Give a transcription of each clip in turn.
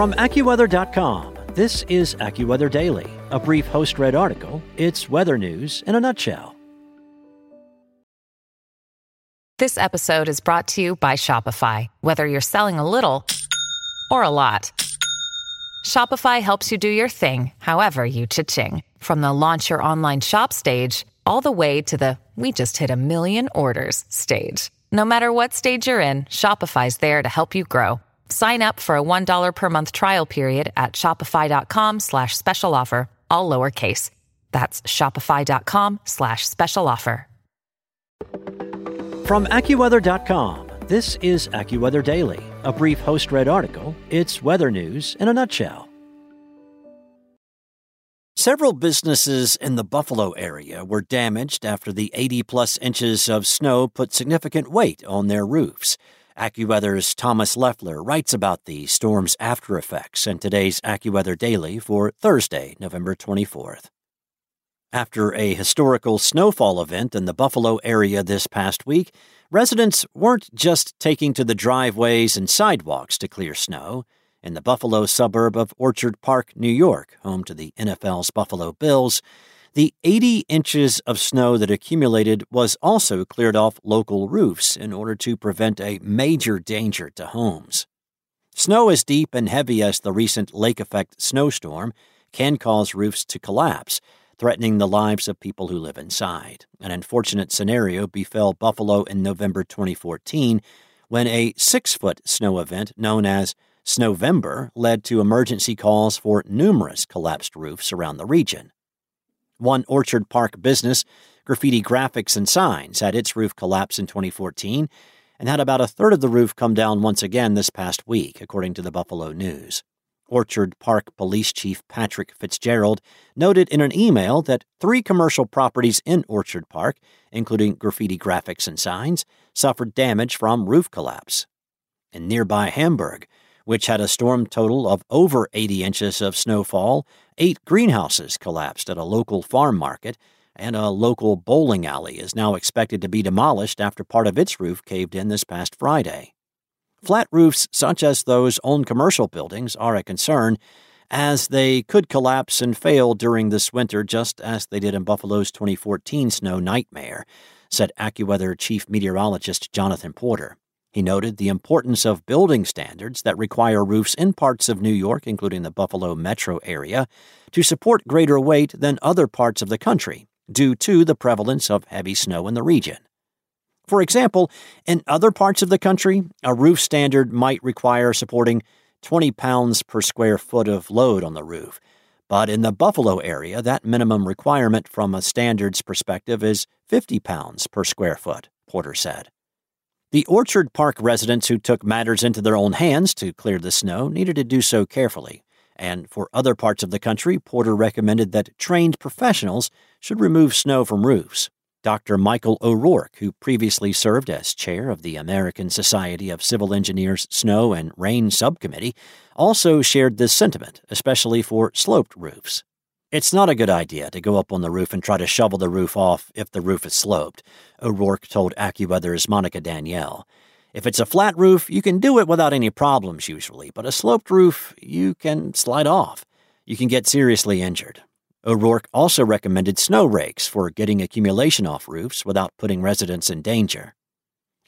From AccuWeather.com, this is AccuWeather Daily, a brief host read article. It's weather news in a nutshell. This episode is brought to you by Shopify. Whether you're selling a little or a lot, Shopify helps you do your thing, however you cha-ching. From the launch your online shop stage, all the way to the we just hit a million orders stage. No matter what stage you're in, Shopify's there to help you grow. Sign up for a $1 per month trial period at shopify.com slash special offer, all lowercase. That's shopify.com slash special offer. From AccuWeather.com, this is AccuWeather Daily, a brief host read article. It's weather news in a nutshell. Several businesses in the Buffalo area were damaged after the 80 plus inches of snow put significant weight on their roofs. AccuWeather's Thomas Leffler writes about the storm's after effects in today's AccuWeather Daily for Thursday, November 24th. After a historical snowfall event in the Buffalo area this past week, residents weren't just taking to the driveways and sidewalks to clear snow. In the Buffalo suburb of Orchard Park, New York, home to the NFL's Buffalo Bills, the 80 inches of snow that accumulated was also cleared off local roofs in order to prevent a major danger to homes. Snow as deep and heavy as the recent lake effect snowstorm can cause roofs to collapse, threatening the lives of people who live inside. An unfortunate scenario befell Buffalo in November 2014 when a six foot snow event known as Snowvember led to emergency calls for numerous collapsed roofs around the region. One Orchard Park business, Graffiti Graphics and Signs, had its roof collapse in 2014 and had about a third of the roof come down once again this past week, according to the Buffalo News. Orchard Park Police Chief Patrick Fitzgerald noted in an email that three commercial properties in Orchard Park, including Graffiti Graphics and Signs, suffered damage from roof collapse. In nearby Hamburg, which had a storm total of over 80 inches of snowfall, eight greenhouses collapsed at a local farm market, and a local bowling alley is now expected to be demolished after part of its roof caved in this past Friday. Flat roofs, such as those on commercial buildings, are a concern, as they could collapse and fail during this winter just as they did in Buffalo's 2014 snow nightmare, said AccuWeather Chief Meteorologist Jonathan Porter. He noted the importance of building standards that require roofs in parts of New York, including the Buffalo metro area, to support greater weight than other parts of the country due to the prevalence of heavy snow in the region. For example, in other parts of the country, a roof standard might require supporting 20 pounds per square foot of load on the roof. But in the Buffalo area, that minimum requirement from a standards perspective is 50 pounds per square foot, Porter said. The Orchard Park residents who took matters into their own hands to clear the snow needed to do so carefully, and for other parts of the country, Porter recommended that trained professionals should remove snow from roofs. Dr. Michael O'Rourke, who previously served as chair of the American Society of Civil Engineers Snow and Rain Subcommittee, also shared this sentiment, especially for sloped roofs. It's not a good idea to go up on the roof and try to shovel the roof off if the roof is sloped, O'Rourke told AccuWeather's Monica Danielle. If it's a flat roof, you can do it without any problems usually, but a sloped roof, you can slide off. You can get seriously injured. O'Rourke also recommended snow rakes for getting accumulation off roofs without putting residents in danger.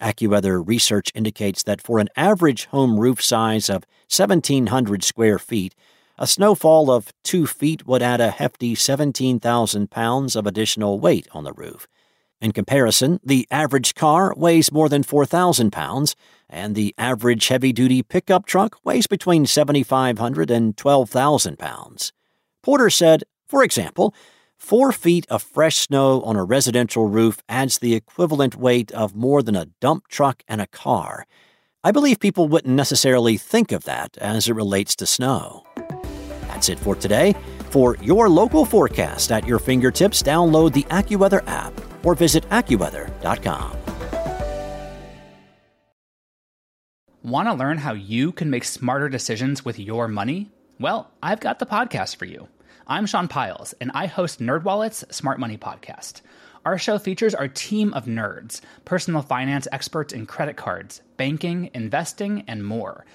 AccuWeather research indicates that for an average home roof size of 1,700 square feet, a snowfall of two feet would add a hefty 17,000 pounds of additional weight on the roof. In comparison, the average car weighs more than 4,000 pounds, and the average heavy duty pickup truck weighs between 7,500 and 12,000 pounds. Porter said, for example, four feet of fresh snow on a residential roof adds the equivalent weight of more than a dump truck and a car. I believe people wouldn't necessarily think of that as it relates to snow. That's it for today. For your local forecast at your fingertips, download the AccuWeather app or visit AccuWeather.com. Want to learn how you can make smarter decisions with your money? Well, I've got the podcast for you. I'm Sean Pyles, and I host NerdWallet's Smart Money Podcast. Our show features our team of nerds, personal finance experts in credit cards, banking, investing, and more –